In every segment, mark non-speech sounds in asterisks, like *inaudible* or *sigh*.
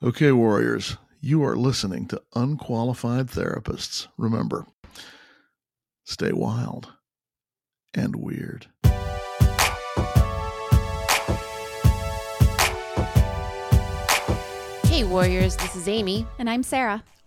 Okay, Warriors, you are listening to Unqualified Therapists. Remember, stay wild and weird. Hey, Warriors, this is Amy. And I'm Sarah.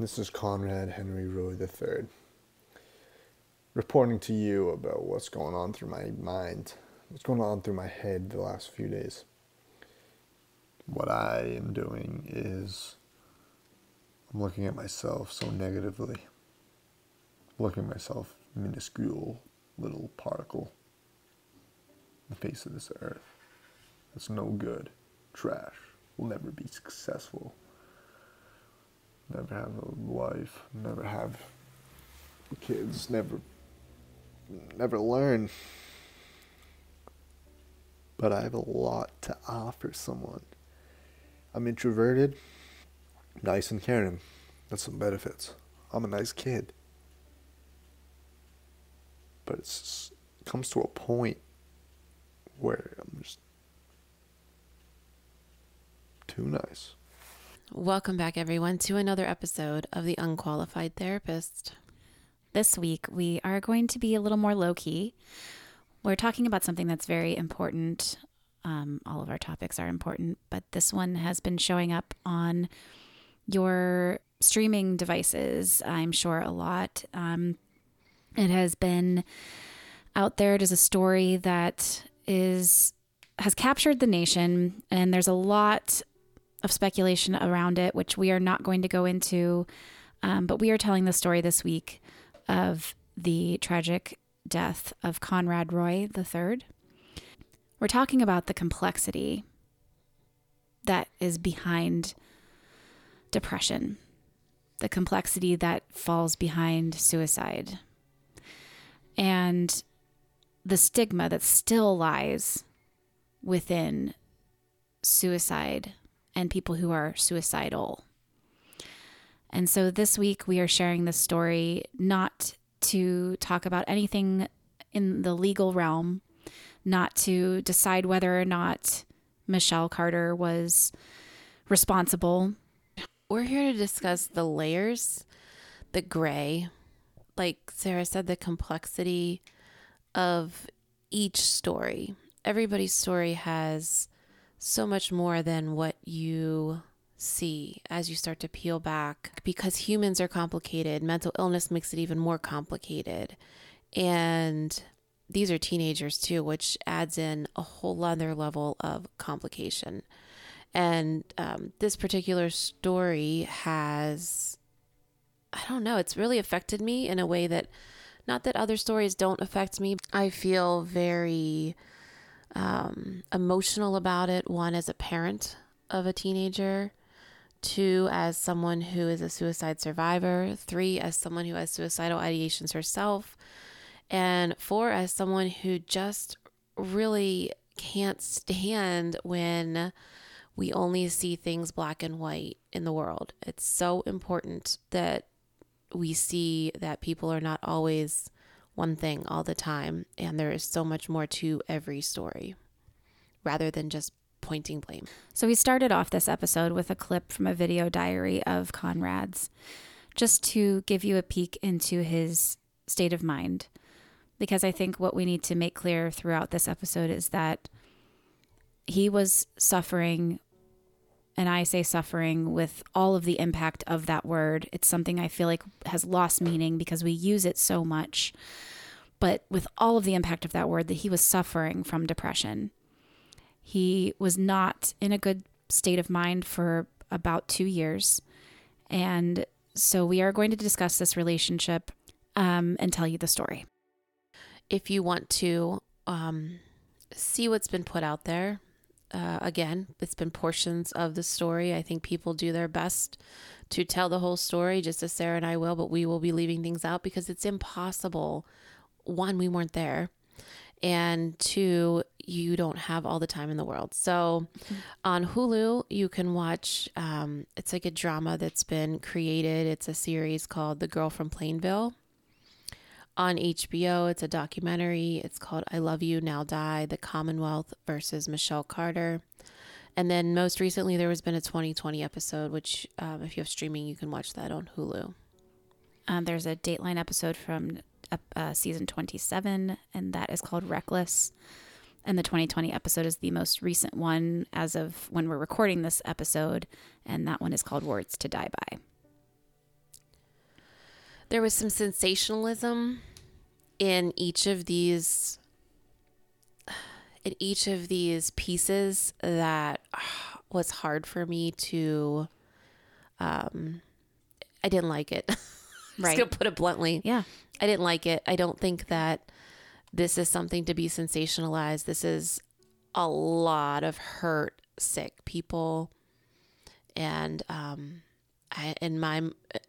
This is Conrad Henry Roy III, reporting to you about what's going on through my mind, what's going on through my head the last few days. What I am doing is I'm looking at myself so negatively, looking at myself minuscule little particle the face of this earth. That's no good, trash, will never be successful never have a wife, never have kids, never never learn. But I have a lot to offer someone. I'm introverted, nice and caring. That's some benefits. I'm a nice kid. But it's it comes to a point where I'm just too nice. Welcome back, everyone, to another episode of The Unqualified Therapist. This week, we are going to be a little more low key. We're talking about something that's very important. Um, all of our topics are important, but this one has been showing up on your streaming devices, I'm sure, a lot. Um, it has been out there. It is a story that is has captured the nation, and there's a lot of speculation around it, which we are not going to go into. Um, but we are telling the story this week of the tragic death of Conrad Roy III. We're talking about the complexity that is behind depression, the complexity that falls behind suicide, and the stigma that still lies within suicide and people who are suicidal. And so this week we are sharing this story not to talk about anything in the legal realm, not to decide whether or not Michelle Carter was responsible. We're here to discuss the layers, the gray, like Sarah said, the complexity of each story. Everybody's story has so much more than what you see as you start to peel back because humans are complicated. Mental illness makes it even more complicated. And these are teenagers too, which adds in a whole other level of complication. And um, this particular story has, I don't know, it's really affected me in a way that, not that other stories don't affect me. I feel very um, emotional about it. One, as a parent of a teenager, two, as someone who is a suicide survivor, three, as someone who has suicidal ideations herself, and four, as someone who just really can't stand when we only see things black and white in the world. It's so important that we see that people are not always one thing all the time, and there is so much more to every story rather than just pointing blame. So we started off this episode with a clip from a video diary of Conrad's. just to give you a peek into his state of mind. Because I think what we need to make clear throughout this episode is that he was suffering, and I say suffering with all of the impact of that word. It's something I feel like has lost meaning because we use it so much. But with all of the impact of that word, that he was suffering from depression. He was not in a good state of mind for about two years. And so we are going to discuss this relationship um, and tell you the story. If you want to um, see what's been put out there, uh, again, it's been portions of the story. I think people do their best to tell the whole story, just as Sarah and I will, but we will be leaving things out because it's impossible. One, we weren't there. And two, you don't have all the time in the world. So on Hulu, you can watch, um, it's like a drama that's been created. It's a series called The Girl from Plainville on HBO. It's a documentary. It's called I Love You Now Die The Commonwealth versus Michelle Carter. And then most recently, there has been a 2020 episode, which, um, if you have streaming, you can watch that on Hulu. Um, there's a Dateline episode from uh, season 27, and that is called Reckless. And the 2020 episode is the most recent one as of when we're recording this episode, and that one is called Words to Die By. There was some sensationalism in each of these in each of these pieces that was hard for me to um I didn't like it. *laughs* Right. Just gonna put it bluntly. Yeah. I didn't like it. I don't think that this is something to be sensationalized. This is a lot of hurt, sick people. And um I in my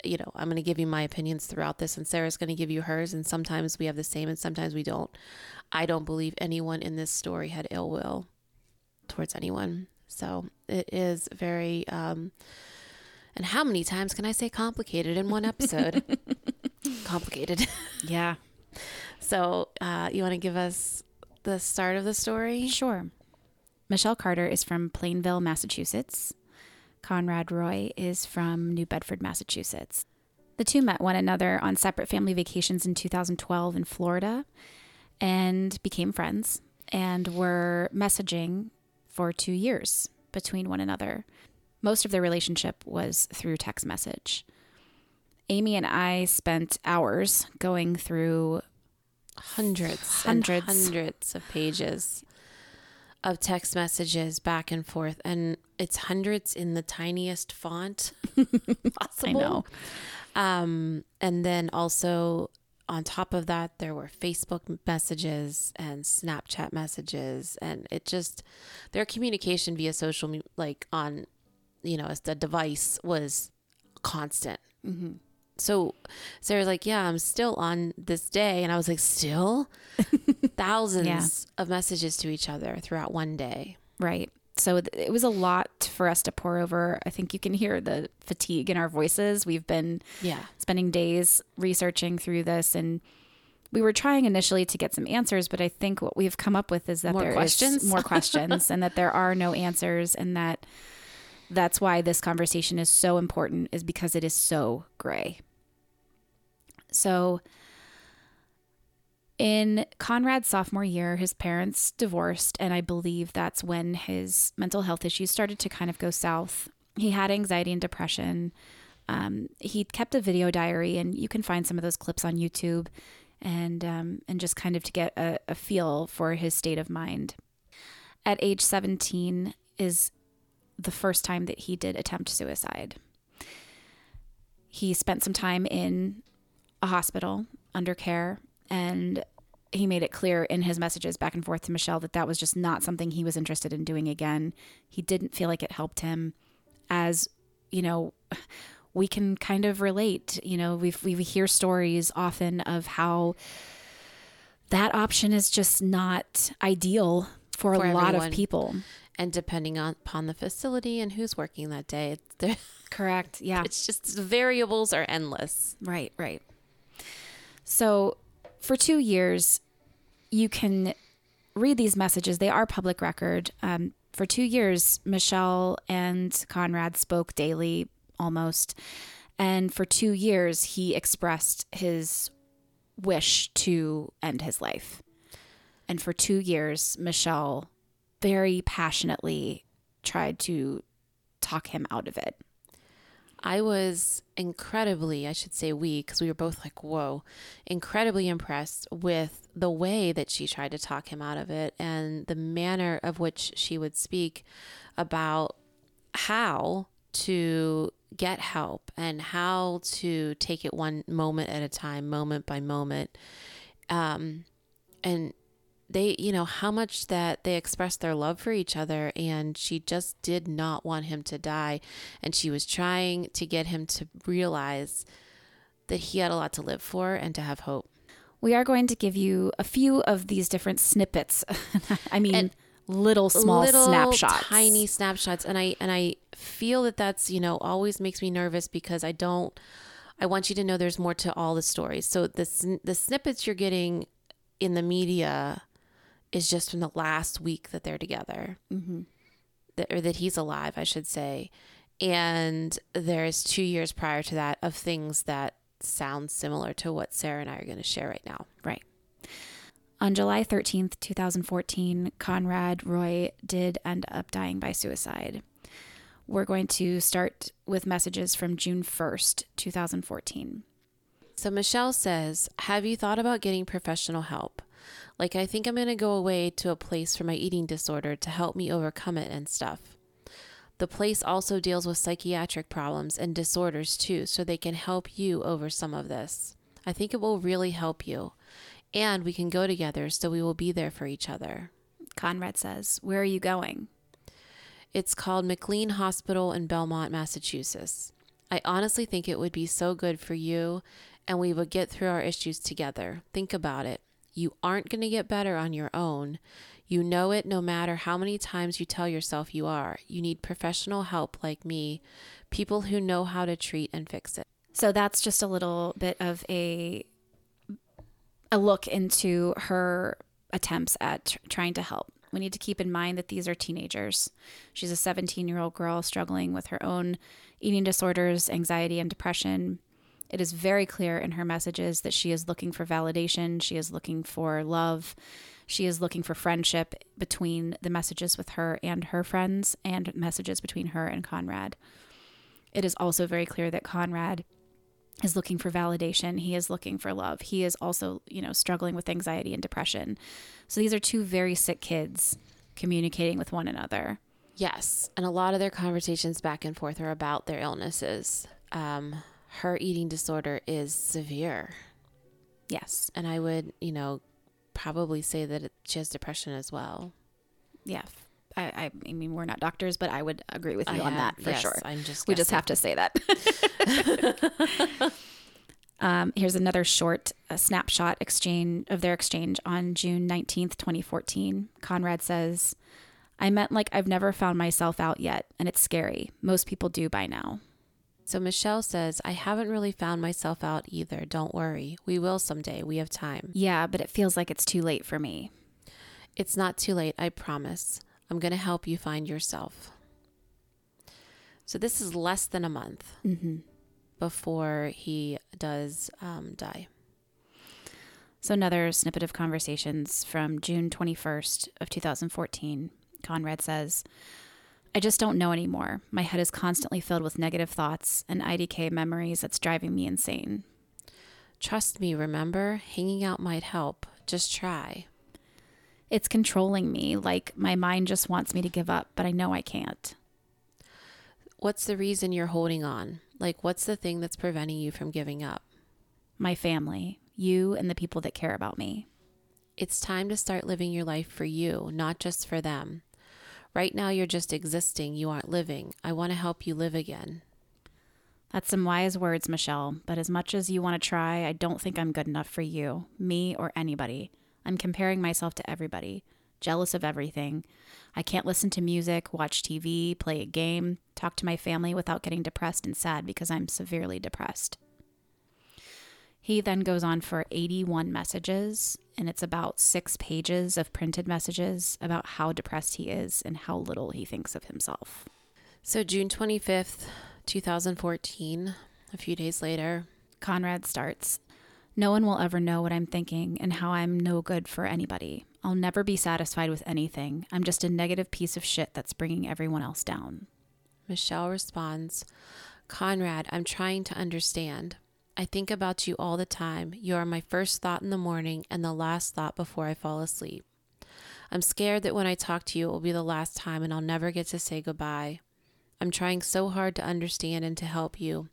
you know, I'm going to give you my opinions throughout this and Sarah's going to give you hers and sometimes we have the same and sometimes we don't. I don't believe anyone in this story had ill will towards anyone. So, it is very um and how many times can I say complicated in one episode? *laughs* complicated. *laughs* Yeah. So, uh, you want to give us the start of the story? Sure. Michelle Carter is from Plainville, Massachusetts. Conrad Roy is from New Bedford, Massachusetts. The two met one another on separate family vacations in 2012 in Florida and became friends and were messaging for two years between one another. Most of their relationship was through text message. Amy and I spent hours going through Hundreds, Hundreds. and hundreds of pages of text messages back and forth, and it's hundreds in the tiniest font *laughs* possible. I know. Um, and then also on top of that, there were Facebook messages and Snapchat messages, and it just their communication via social, me- like on, you know, as the device was constant. So Sarah's like, "Yeah, I'm still on this day," and I was like, "Still." *laughs* Thousands Yeah. of messages to each other throughout one day. Right. So it was a lot for us to pour over. I think you can hear the fatigue in our voices. We've been Yeah. spending days researching through this and we were trying initially to get some answers, but I think what we've come up with is that More there is questions? more *laughs* questions and that there are no answers and that that's why this conversation is so important is because it is so gray. So in Conrad's sophomore year, his parents divorced, and I believe that's when his mental health issues started to kind of go south. He had anxiety and depression. Um, he kept a video diary, and you can find some of those clips on YouTube, and um, and just kind of to get a, a feel for his state of mind. At age 17 is the first time that he did attempt suicide. He spent some time in a hospital under care and he made it clear in his messages back and forth to Michelle that that was just not something he was interested in doing again. He didn't feel like it helped him as, you know, *laughs* we can kind of relate, you know, we we hear stories often of how that option is just not ideal for, For a lot everyone. of people. And depending on upon the facility and who's working that day, *laughs* Correct. Yeah. it's just variables are endless. Right, right. So, for two years, you can read these messages. They are public record. Um, for two years, Michelle and Conrad spoke daily almost. And for two years, he expressed his wish to end his life. And for two years, Michelle very passionately tried to talk him out of it. I was incredibly, I should say we, because we were both like, whoa, incredibly impressed with the way that she tried to talk him out of it and the manner of which she would speak about how to get help and how to take it one moment at a time, moment by moment. Um, and they, you know, how much that they expressed their love for each other. And she just did not want him to die. And she was trying to get him to realize that he had a lot to live for and to have hope. We are going to give you a few of these different snippets. *laughs* I mean, And little small little snapshots. tiny snapshots and i and i feel that that's you know always makes me nervous because i don't i want you to know there's more to all the stories so the the snippets you're getting in the media is just from the last week that they're together Mm-hmm. that, or that he's alive i should say and there's two years prior to that of things that sound similar to what sarah and i are going to share right now Right. On July 13th, 2014, Conrad Roy did end up dying by suicide. We're going to start with messages from June 1st, 2014. So Michelle says, Have you thought about getting professional help? Like, I think I'm going to go away to a place for my eating disorder to help me overcome it and stuff. The place also deals with psychiatric problems and disorders too, so they can help you over some of this. I think it will really help you. And we can go together so we will be there for each other. Conrad says, Where are you going? It's called McLean Hospital in Belmont, Massachusetts. I honestly think it would be so good for you and we would get through our issues together. Think about it. You aren't going to get better on your own. You know it no matter how many times you tell yourself you are. You need professional help like me, people who know how to treat and fix it. So that's just a little bit of a a look into her attempts at tr- trying to help. We need to keep in mind that these are teenagers. She's a 17-year-old girl struggling with her own eating disorders, anxiety and depression. It is very clear in her messages that she is looking for validation, she is looking for love. She is looking for friendship between the messages with her and her friends and messages between her and Conrad. It is also very clear that Conrad is looking for validation. He is looking for love. He is also, you know, struggling with anxiety and depression. So these are two very sick kids communicating with one another. Yes, and a lot of their conversations back and forth are about their illnesses. Um, her eating disorder is severe. Yes. and I would, you know, probably say that it, she has depression as well. Yeah. I, I, mean, we're not doctors, but I would agree with you I on have- that for yes, sure. I'm just we just have to say that. *laughs* um, here's another short snapshot exchange of their exchange on June 19th, 2014. Conrad says, I meant like I've never found myself out yet, and it's scary. Most people do by now. So Michelle says, I haven't really found myself out either. Don't worry. We will someday. We have time. Yeah, but it feels like it's too late for me. It's not too late, I promise. I'm going to help you find yourself. So this is less than a month Mm-hmm. before he does um, die. So another snippet of conversations from June 21st of 2014. Conrad says, I just don't know anymore. My head is constantly filled with negative thoughts and IDK memories that's driving me insane. Trust me, remember? Hanging out might help. Just try. It's controlling me, like my mind just wants me to give up, but I know I can't. What's the reason you're holding on? Like, what's the thing that's preventing you from giving up? My family, you and the people that care about me. It's time to start living your life for you, not just for them. Right now, you're just existing, you aren't living. I want to help you live again. That's some wise words, Michelle, but as much as you want to try, I don't think I'm good enough for you, me, or anybody. I'm comparing myself to everybody, jealous of everything. I can't listen to music, watch TV, play a game, talk to my family without getting depressed and sad because I'm severely depressed. He then goes on for 81 messages, and it's about six pages of printed messages about how depressed he is and how little he thinks of himself. So, June 25th, 2014, A few days later, Conrad starts No one will ever know what I'm thinking and how I'm no good for anybody. I'll never be satisfied with anything. I'm just a negative piece of shit that's bringing everyone else down. Michelle responds Conrad, I'm trying to understand. I think about you all the time. You are my first thought in the morning and the last thought before I fall asleep. I'm scared that when I talk to you, it will be the last time and I'll never get to say goodbye. I'm trying so hard to understand and to help you.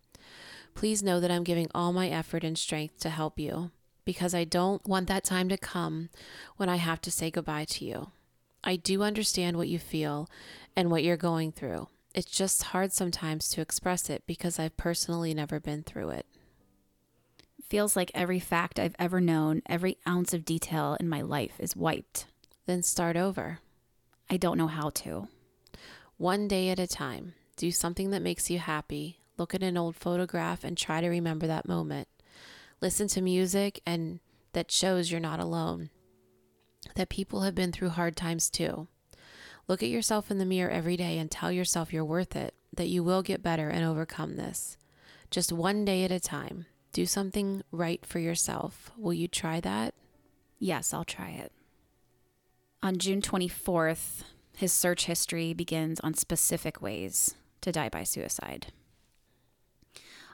Please know that I'm giving all my effort and strength to help you because I don't want that time to come when I have to say goodbye to you. I do understand what you feel and what you're going through. It's just hard sometimes to express it because I've personally never been through it. Feels like every fact I've ever known, every ounce of detail in my life is wiped. Then start over. I don't know how to. One day at a time. Do something that makes you happy. Look at an old photograph and try to remember that moment. Listen to music and that shows you're not alone. That people have been through hard times too. Look at yourself in the mirror every day and tell yourself you're worth it, that you will get better and overcome this. Just one day at a time. Do something right for yourself. Will you try that? Yes, I'll try it. On June 24th, his search history begins on specific ways to die by suicide.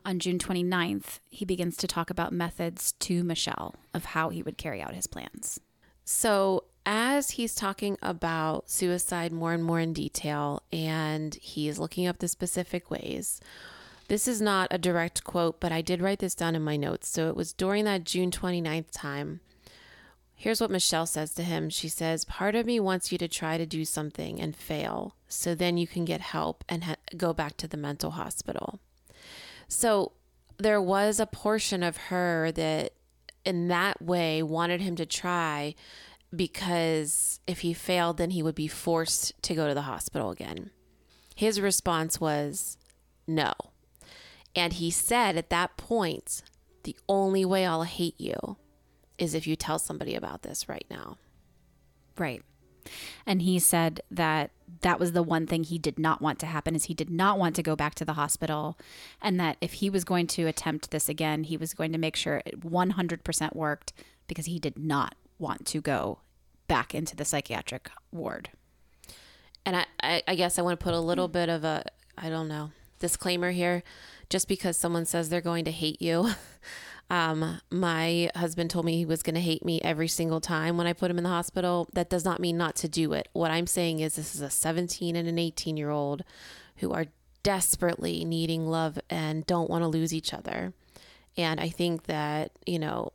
On June 29th, he begins to talk about methods to Michelle of how he would carry out his plans. So, as he's talking about suicide more and more in detail, and he's looking up the specific ways, this is not a direct quote, but I did write this down in my notes. So, it was during that June 29th time. Here's what Michelle says to him. She says, Part of me wants you to try to do something and fail so then you can get help and ha- go back to the mental hospital. So there was a portion of her that, in that way, wanted him to try because if he failed, then he would be forced to go to the hospital again. His response was no. And he said at that point, the only way I'll hate you is if you tell somebody about this right now. Right. And he said that that was the one thing he did not want to happen is he did not want to go back to the hospital and that if he was going to attempt this again, he was going to make sure it 100% worked because he did not want to go back into the psychiatric ward. And I, I, I guess I want to put a little bit of a, I don't know, disclaimer here. Just because someone says they're going to hate you, *laughs* um, my husband told me he was going to hate me every single time when I put him in the hospital. That does not mean not to do it. What I'm saying is this is a 17 and an 18 year old who are desperately needing love and don't want to lose each other. And I think that, you know,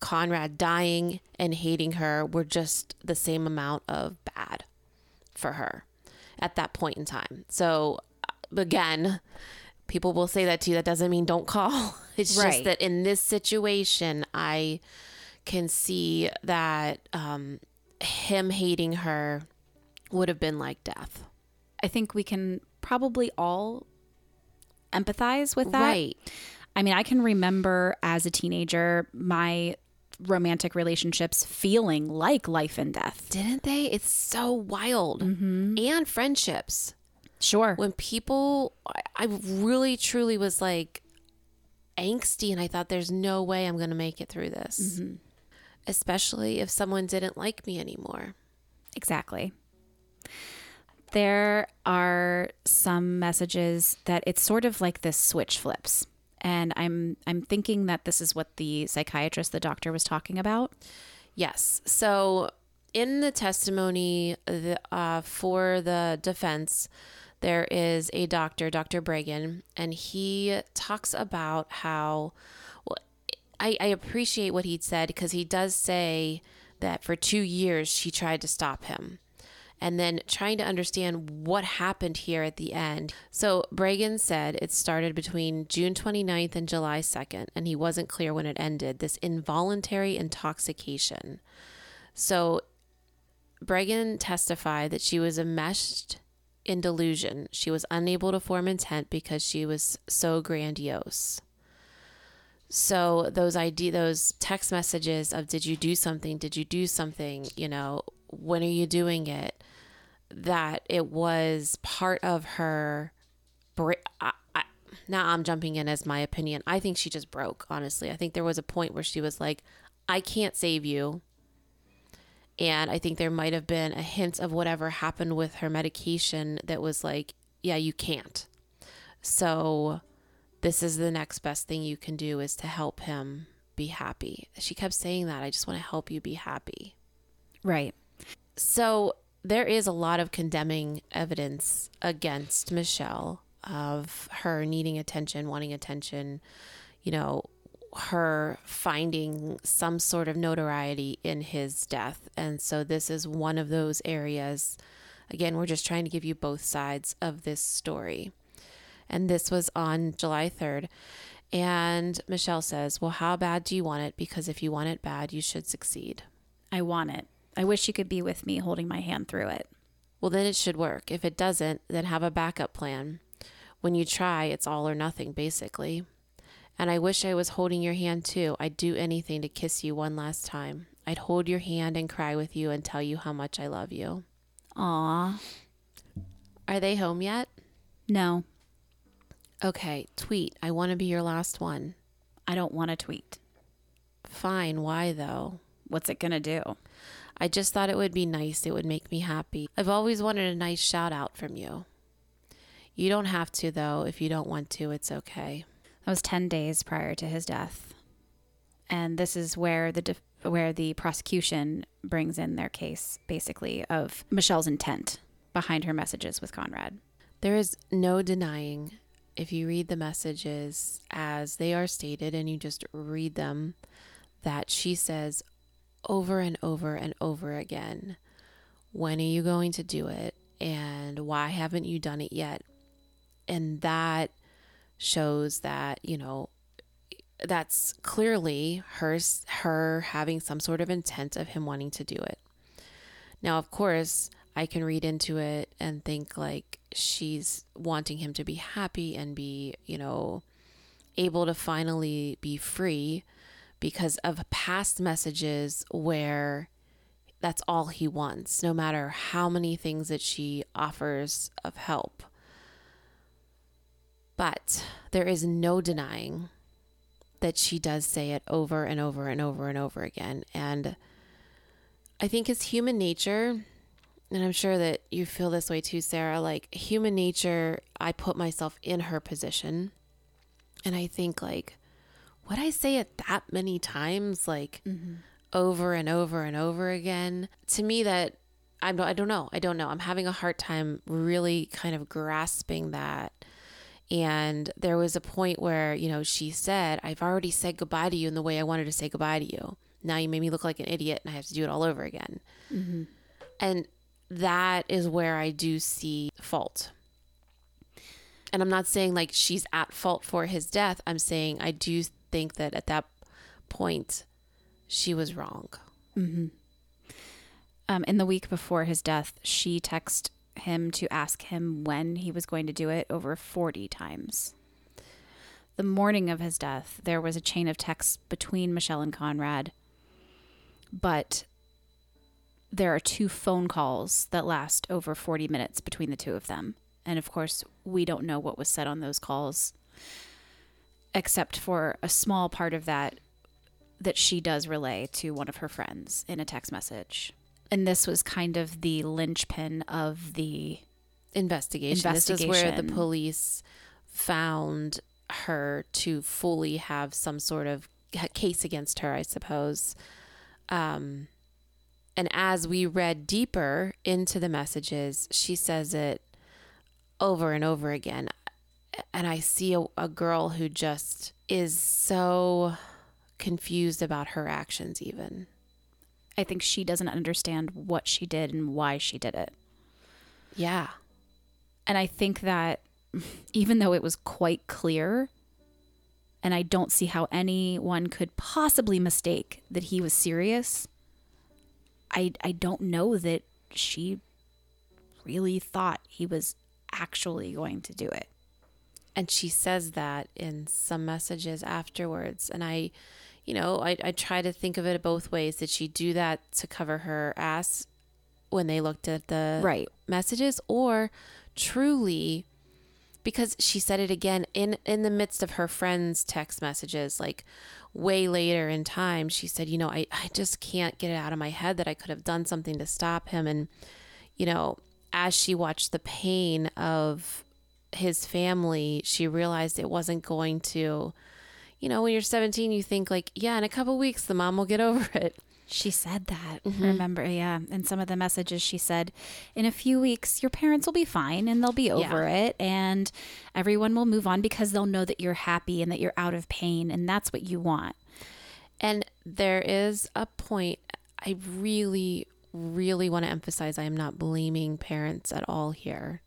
Conrad dying and hating her were just the same amount of bad for her at that point in time. So, again, people will say that to you. That doesn't mean don't call. *laughs* It's Right. just that in this situation, I can see that um, him hating her would have been like death. I think we can probably all empathize with that. Right. I mean, I can remember as a teenager my romantic relationships feeling like life and death. Didn't they? It's so wild. And friendships. Sure. when people I- really truly was like angsty and i thought there's no way i'm going to make it through this especially if someone didn't like me anymore Exactly. There are some messages that it's sort of like this switch flips. And I'm I'm thinking that this is what the psychiatrist, the doctor was talking about. yes so in the testimony the, uh, for the defense there is a doctor dr Breggin, and he talks about how well I, I appreciate what he said because he does say that for two years she tried to stop him and then trying to understand what happened here at the end. So Breggin said it started between June 29th and July 2nd, and he wasn't clear when it ended. This involuntary intoxication. So Breggin testified that she was enmeshed in delusion. She was unable to form intent because she was so grandiose. So those idea those text messages of did you do something? Did you do something? You know, when are you doing it? That it was part of her I, I, now I'm jumping in as my opinion. I think she just broke, honestly. I think there was a point where she was like, I can't save you. And I think there might have been a hint of whatever happened with her medication that was like, yeah, you can't. So this is the next best thing you can do is to help him be happy. She kept saying that. I just want to help you be happy. Right. So there is a lot of condemning evidence against Michelle of her needing attention, wanting attention, you know, her finding some sort of notoriety in his death. And so this is one of those areas. Again, we're just trying to give you both sides of this story. And this was on July 3rd. And Michelle says, Well, how bad do you want it? Because if you want it bad, you should succeed. I want it. I wish you could be with me holding my hand through it. Well, then it should work. If it doesn't, then have a backup plan. When you try, it's all or nothing, basically. And I wish I was holding your hand too. I'd do anything to kiss you one last time. I'd hold your hand and cry with you and tell you how much I love you. Aw. Are they home yet? No, Okay, tweet. I want to be your last one. I don't want to tweet. Fine, why though? What's it going to do? I just thought it would be nice. It would make me happy. I've always wanted a nice shout out from you. You don't have to, though. If you don't want to, it's okay. That was 10 days prior to his death. And this is where the where the prosecution brings in their case basically of Michelle's intent behind her messages with Conrad. There is no denying if you read the messages as they are stated and you just read them that she says over and over and over again, When are you going to do it? And why haven't you done it yet? And that shows that, you know, that's clearly her her having some sort of intent of him wanting to do it. Now, of course, I can read into it and think like she's wanting him to be happy and be, you know, able to finally be free because of past messages where that's all he wants, no matter how many things that she offers of help. But there is no denying that she does say it over and over and over and over again. And I think it's human nature, and I'm sure that you feel this way too, Sarah. Like human nature, I put myself in her position, and I think, like, would I say it that many times, like mm-hmm. over and over and over again? To me, that I don't, I don't know. I don't know. I'm having a hard time really kind of grasping that. And there was a point where, you know, she said, I've already said goodbye to you in the way I wanted to say goodbye to you. Now you made me look like an idiot and I have to do it all over again. And that is where I do see fault. And I'm not saying like she's at fault for his death. I'm saying I do think that at that point, she was wrong. Um, in the week before his death, she texted him to ask him when he was going to do it over 40 times. The morning of his death, there was a chain of texts between Michelle and Conrad, but there are two phone calls that last over 40 minutes between the two of them. And of course, we don't know what was said on those calls, except for a small part of that that she does relay to one of her friends in a text message. And this was kind of the linchpin of the Investigation. This is where the police found her to fully have some sort of case against her, I suppose. Um, and as we read deeper into the messages, she says it over and over again. And I see a, a girl who just is so confused about her actions, even. I think she doesn't understand what she did and why she did it. Yeah. And I think that *laughs* even though it was quite clear, and I don't see how anyone could possibly mistake that he was serious, I, I don't know that she really thought he was actually going to do it. and she says that in some messages afterwards and i you know I, I try to think of it both ways. Did she do that to cover her ass when they looked at the Right. messages? Or truly because she said it again in in the midst of her friends text messages like way later in time she said you know I, I just can't get it out of my head that i could have done something to stop him. And you know as she watched the pain of his family she realized it wasn't going to you know when you're 17 you think like yeah in a couple weeks the mom will get over *laughs* it She said that. Remember, yeah. And some of the messages, she said, in a few weeks, your parents will be fine and they'll be over it and everyone will move on because they'll know that you're happy and that you're out of pain and that's what you want. And there is a point I really, really want to emphasize. I am not blaming parents at all here.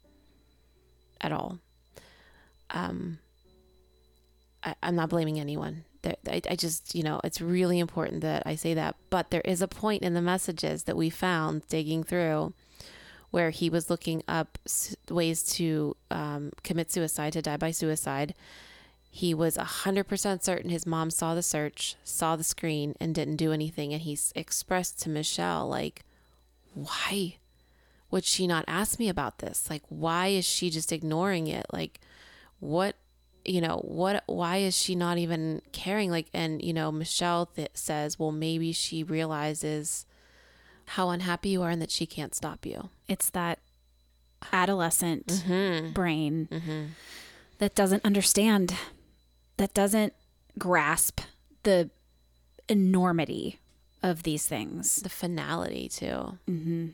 At all. Um, I, I'm not blaming anyone. I, I just, you know, it's really important that I say that. But there is a point in the messages that we found digging through where he was looking up ways to um, commit suicide, to die by suicide. He was 100% certain his mom saw the search, saw the screen, and didn't do anything. And he expressed to Michelle, like, why would she not ask me about this? Like, why is she just ignoring it? Like, what, you know, what, why is she not even caring? Like, and, you know, Michelle th- says, well, maybe she realizes how unhappy you are and that she can't stop you. It's that adolescent brain that doesn't understand, that doesn't grasp the enormity of these things. the finality too. Mm-hmm.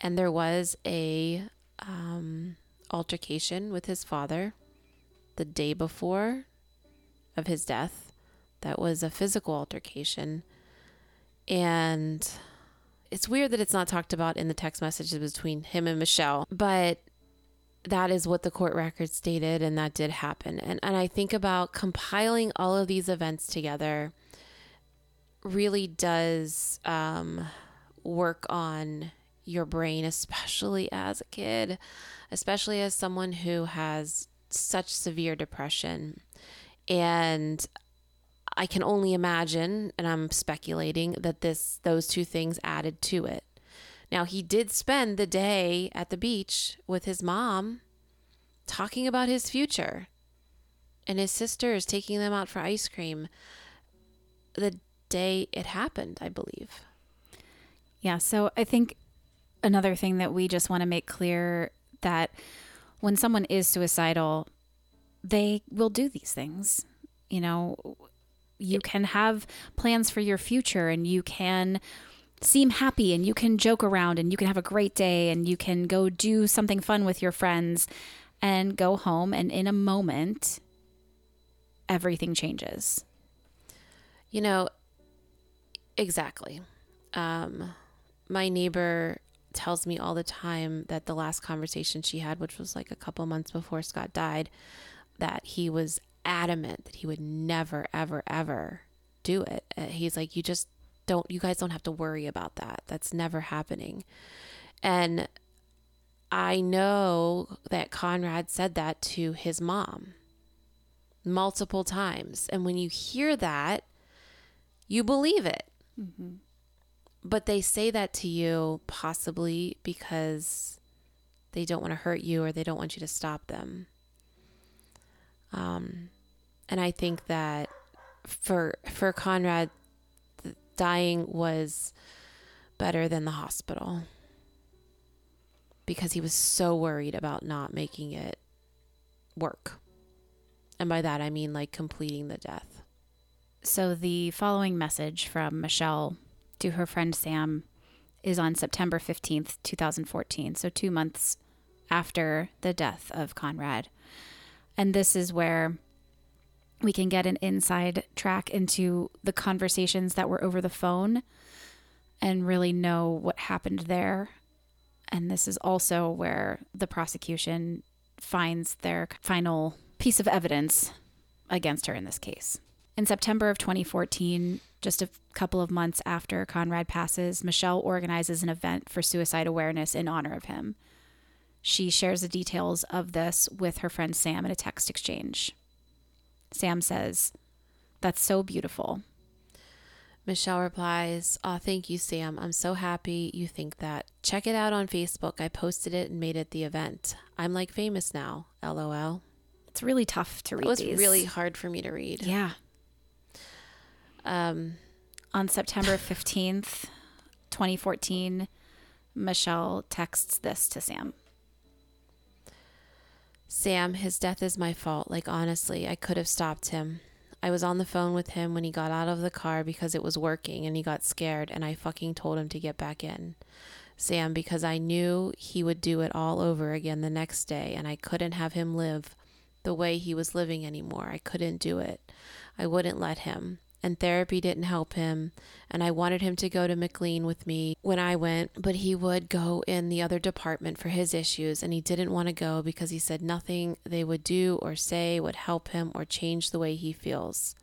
And there was a um, altercation with his father the day before of his death. That was a physical altercation, and it's weird that it's not talked about in the text messages between him and Michelle, but that is what the court record stated and that did happen. And and I think about compiling all of these events together really does um, work on your brain, especially as a kid, especially as someone who has such severe depression. And I can only imagine, and I'm speculating, that this those two things added to it. Now he did spend the day at the beach with his mom talking about his future. And his sister is taking them out for ice cream. The day it happened, I believe. Yeah. So I think another thing that we just want to make clear that when someone is suicidal, they will do these things. You know, you can have plans for your future and you can seem happy and you can joke around and you can have a great day and you can go do something fun with your friends and go home and in a moment everything changes. You know, exactly. Um, my neighbor tells me all the time that the last conversation she had, which was like a couple months before Scott died, that he was adamant that he would never, ever, ever do it. Uh, He's like, you just don't, you guys don't have to worry about that. That's never happening. And I know that Conrad said that to his mom multiple times. And when you hear that, you believe it. But they say that to you possibly because they don't want to hurt you or they don't want you to stop them. Um, and I think that for for Conrad, dying was better than the hospital because he was so worried about not making it work. And by that I mean like completing the death. So the following message from Michelle to her friend Sam is on September 15th, 2014. So 2 months after the death of Conrad. And this is where we can get an inside track into the conversations that were over the phone and really know what happened there. And this is also where the prosecution finds their final piece of evidence against her in this case. In September of 2014, just a couple of months after Conrad passes, Michelle organizes an event for suicide awareness in honor of him. She shares the details of this with her friend Sam in a text exchange. Sam says, That's so beautiful. Michelle replies, Aw, thank you, Sam. I'm so happy you think that. Check it out on Facebook. I posted it and made it the event. I'm like famous now. LOL. It's really tough to read It was these. really hard for me to read. Yeah. Um, On September *laughs* 15th, 2014, Michelle texts this to Sam. Sam, his death is my fault. Like, honestly, I could have stopped him. I was on the phone with him when he got out of the car because it was working and he got scared, and I fucking told him to get back in. Sam, because I knew he would do it all over again the next day, and I couldn't have him live the way he was living anymore. I couldn't do it. I wouldn't let him. And therapy didn't help him. And I wanted him to go to McLean with me when I went, but he would go in the other department for his issues. And he didn't want to go because he said nothing they would do or say would help him or change the way he feels.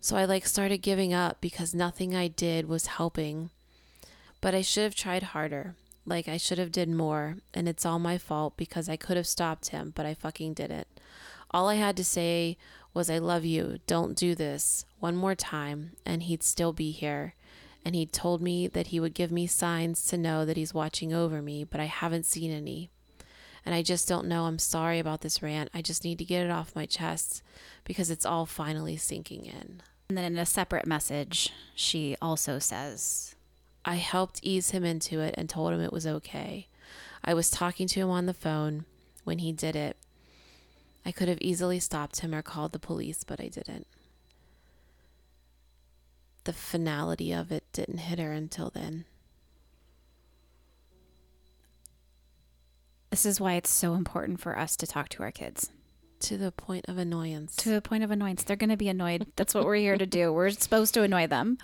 So I like started giving up because nothing I did was helping. But I should have tried harder. Like I should have did more, and it's all my fault because I could have stopped him, but I fucking didn't. All I had to say was I love you. Don't do this. One more time and he'd still be here. And he told me that he would give me signs to know that he's watching over me, but I haven't seen any. And I just don't know. I'm sorry about this rant. I just need to get it off my chest because it's all finally sinking in. And then in a separate message, she also says, I helped ease him into it and told him it was okay. I was talking to him on the phone when he did it. I could have easily stopped him or called the police, but I didn't. The finality of it didn't hit her until then. This is why it's so important for us to talk to our kids To the point of annoyance. to the point of annoyance. They're going to be annoyed. That's what we're here to do. We're supposed to annoy them.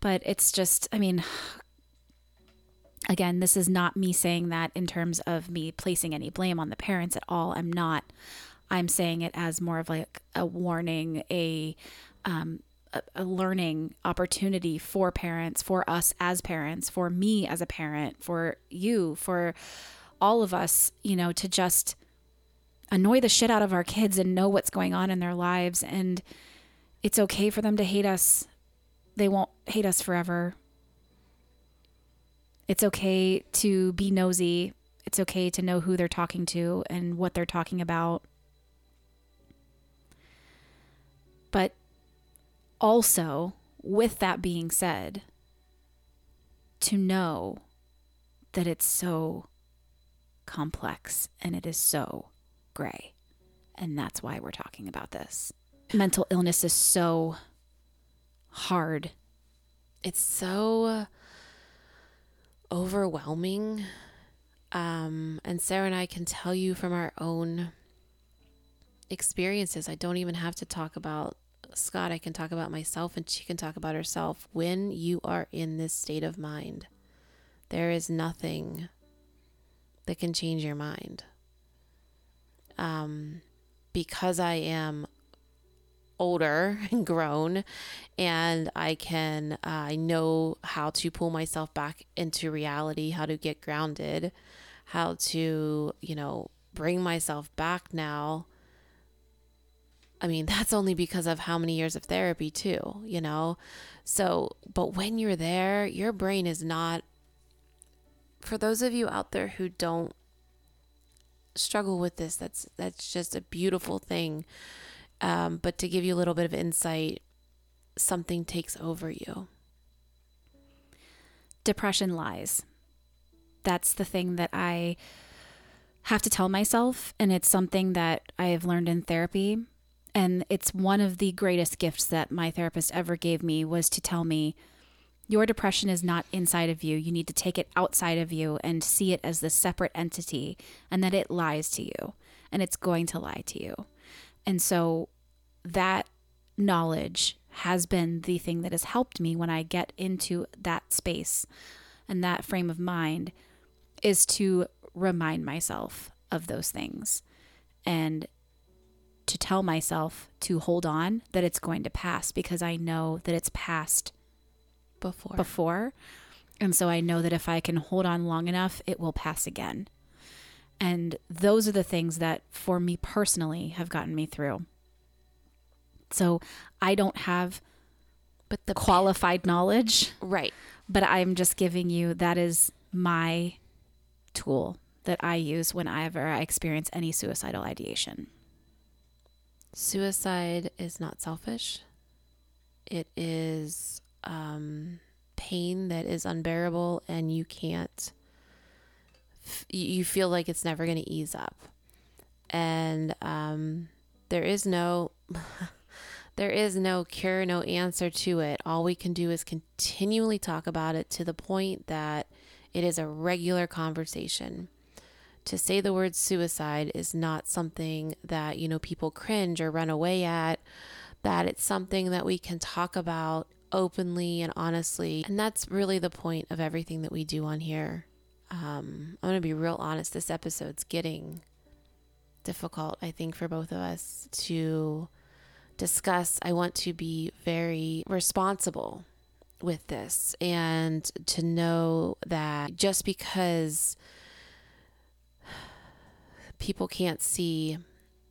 But it's just, I mean, again, this is not me saying that in terms of me placing any blame on the parents at all. I'm not. I'm saying it as more of like a warning, a um, a, a learning opportunity for parents, for us as parents, for me as a parent, for you, for all of us, you know, to just annoy the shit out of our kids and know what's going on in their lives. And it's okay for them to hate us. They won't hate us forever. It's okay to be nosy. It's okay to know who they're talking to and what they're talking about. But also, with that being said, to know that it's so complex and it is so gray. And that's why we're talking about this. Mental illness is so hard. it's so overwhelming. Um, and Sarah and I can tell you from our own experiences. I don't even have to talk about Scott. I can talk about myself, and she can talk about herself. When you are in this state of mind, there is nothing that can change your mind. Um, because I am older *laughs* and grown and I can uh, I know how to pull myself back into reality, how to get grounded, how to, you know, bring myself back now. I mean, *laughs* that's only because of how many years of therapy too, you know. So, but when you're there, your brain is not for those of you out there who don't struggle with this, that's that's just a beautiful thing. Um, but to give you a little bit of insight, something takes over you. Depression lies. That's the thing that I have to tell myself. And it's something that I have learned in therapy. And it's one of the greatest gifts that my therapist ever gave me was to tell me, your depression is not inside of you. You need to take it outside of you and see it as this separate entity and that it lies to you and it's going to lie to you. And so that knowledge has been the thing that has helped me when I get into that space and that frame of mind is to remind myself of those things and to tell myself to hold on that it's going to pass because I know that it's passed Before. before. And so I know that if I can hold on long enough, it will pass again. And those are the things that, for me personally, have gotten me through. So I don't have But the qualified knowledge, right. but I'm just giving you that is my tool that I use whenever I experience any suicidal ideation. Suicide is not selfish. It is um, pain that is unbearable, and you can't. f- You feel like it's never going to ease up, and um, there is no. *laughs* There is no cure, no answer to it. All we can do is continually talk about it to the point that it is a regular conversation to say the word suicide is not something that you know people cringe or run away at that it's something that we can talk about openly and honestly. And that's really the point of everything that we do on here. Um, i'm going to be real honest this episode's getting difficult i think for both of us to discuss. I want to be very responsible with this and to know that just because people can't see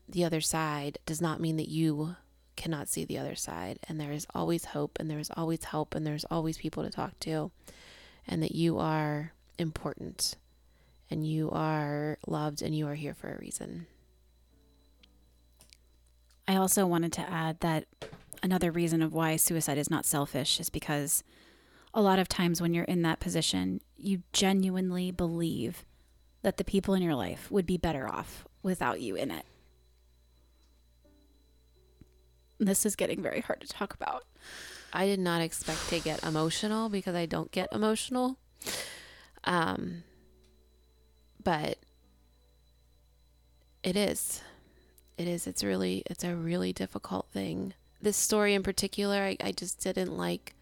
the other side does not mean that you cannot see the other side. And there is always hope, and there is always help, and there's always people to talk to, and that you are important, and you are loved, and you are here for a reason. I also wanted to add that another reason of why suicide is not selfish is because a lot of times when you're in that position, you genuinely believe that the people in your life would be better off without you in it. This is getting very hard to talk about. I did not expect to get emotional because I don't get emotional. Um, but it is. It is. It's really, it's a really difficult thing. This story in particular, I, I just didn't like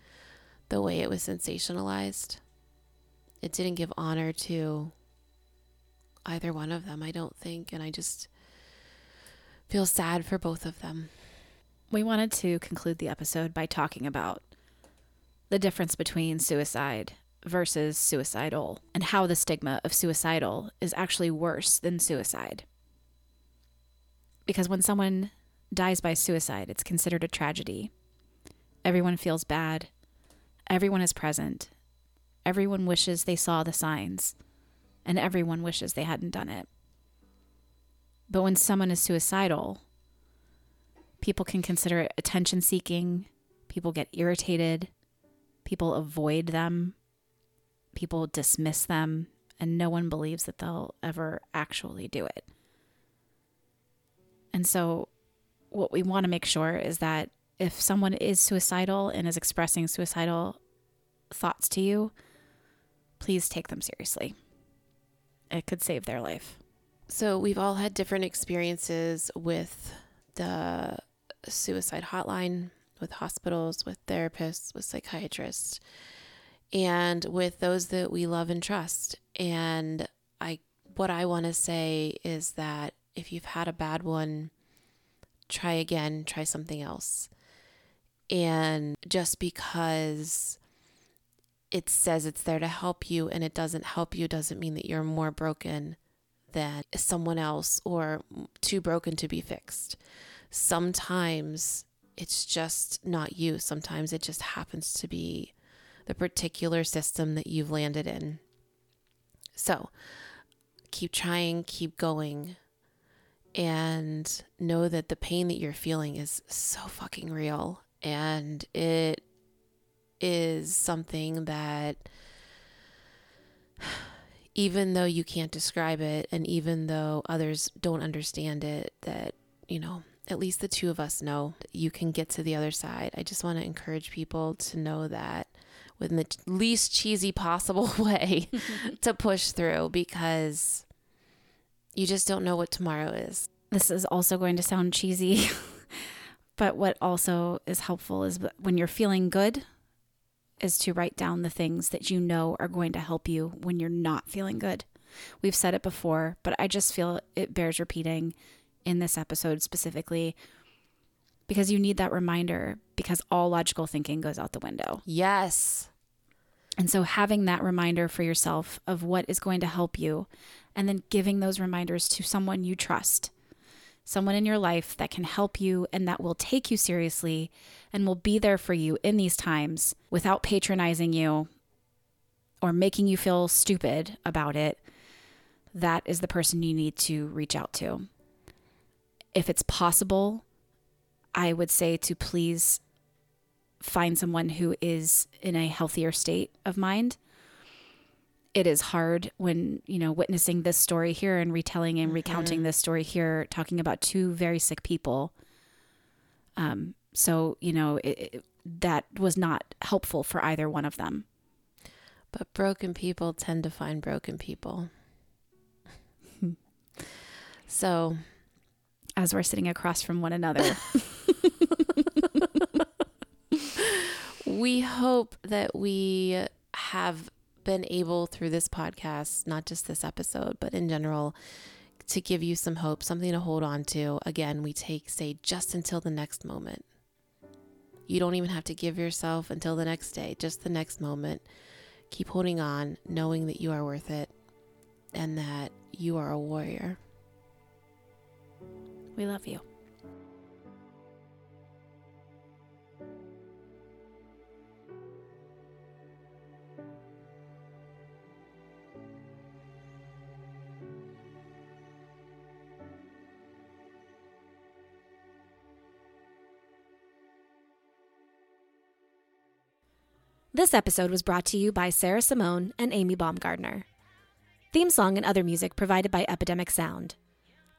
the way it was sensationalized. It didn't give honor to either one of them, I don't think. And I just feel sad for both of them. We wanted to conclude the episode by talking about the difference between suicide versus suicidal and how the stigma of suicidal is actually worse than suicide. Because when someone dies by suicide, it's considered a tragedy. Everyone feels bad. Everyone is present. Everyone wishes they saw the signs. And everyone wishes they hadn't done it. But when someone is suicidal, people can consider it attention seeking. People get irritated. People avoid them. People dismiss them. And no one believes that they'll ever actually do it. And so, what we want to make sure is that if someone is suicidal and is expressing suicidal thoughts to you, please take them seriously. It could save their life. So we've all had different experiences with the suicide hotline, with hospitals, with therapists, with psychiatrists, and with those that we love and trust. And I what I want to say is that if you've had a bad one, try again, try something else. And just because it says it's there to help you and it doesn't help you doesn't mean that you're more broken than someone else or too broken to be fixed. Sometimes it's just not you. Sometimes it just happens to be the particular system that you've landed in. So keep trying, keep going, and know that the pain that you're feeling is so fucking real. And it is something that *sighs* even though you can't describe it and even though others don't understand it that you know at least the two of us know you can get to the other side. I just want to encourage people to know that in the least cheesy possible *laughs* way *laughs* to push through because you just don't know what tomorrow is. This is also going to sound cheesy, *laughs* but what also is helpful is when you're feeling good, is to write down the things that you know are going to help you when you're not feeling good. We've said it before, but I just feel it bears repeating in this episode specifically because you need that reminder because all logical thinking goes out the window. yes And so having that reminder for yourself of what is going to help you and then giving those reminders to someone you trust someone in your life that can help you and that will take you seriously and will be there for you in these times without patronizing you or making you feel stupid about it, that is the person you need to reach out to. If it's possible, I would say to please find someone who is in a healthier state of mind. It is hard when, you know, witnessing this story here and retelling and recounting this story here, talking about two very sick people. Um, so, you know, it, it, that was not helpful for either one of them. But broken people tend to find broken people. *laughs* so As we're sitting across from one another, *laughs* *laughs* we hope that we have been able through this podcast, not just this episode, but in general, to give you some hope, something to hold on to. Again, we take, say, just until the next moment. You don't even have to give yourself until the next day, just the next moment. Keep holding on, knowing that you are worth it and that you are a warrior. we love you. This episode was brought to you by Sarah Simone and Amy Baumgardner. Theme song and other music provided by Epidemic Sound.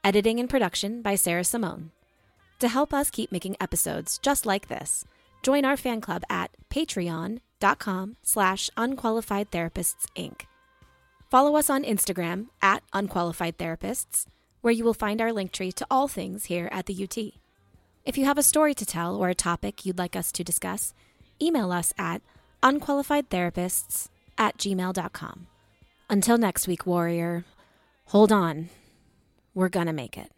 Editing and production by Sarah Simone. To help us keep making episodes just like this, join our fan club at patreon.com slash unqualified therapists inc. Follow us on Instagram at unqualified therapists, where you will find our link tree to all things here at the UT. If you have a story to tell or a topic you'd like us to discuss, email us at unqualifiedtherapists at gmail.com. Until next week, warrior, hold on. We're gonna make it.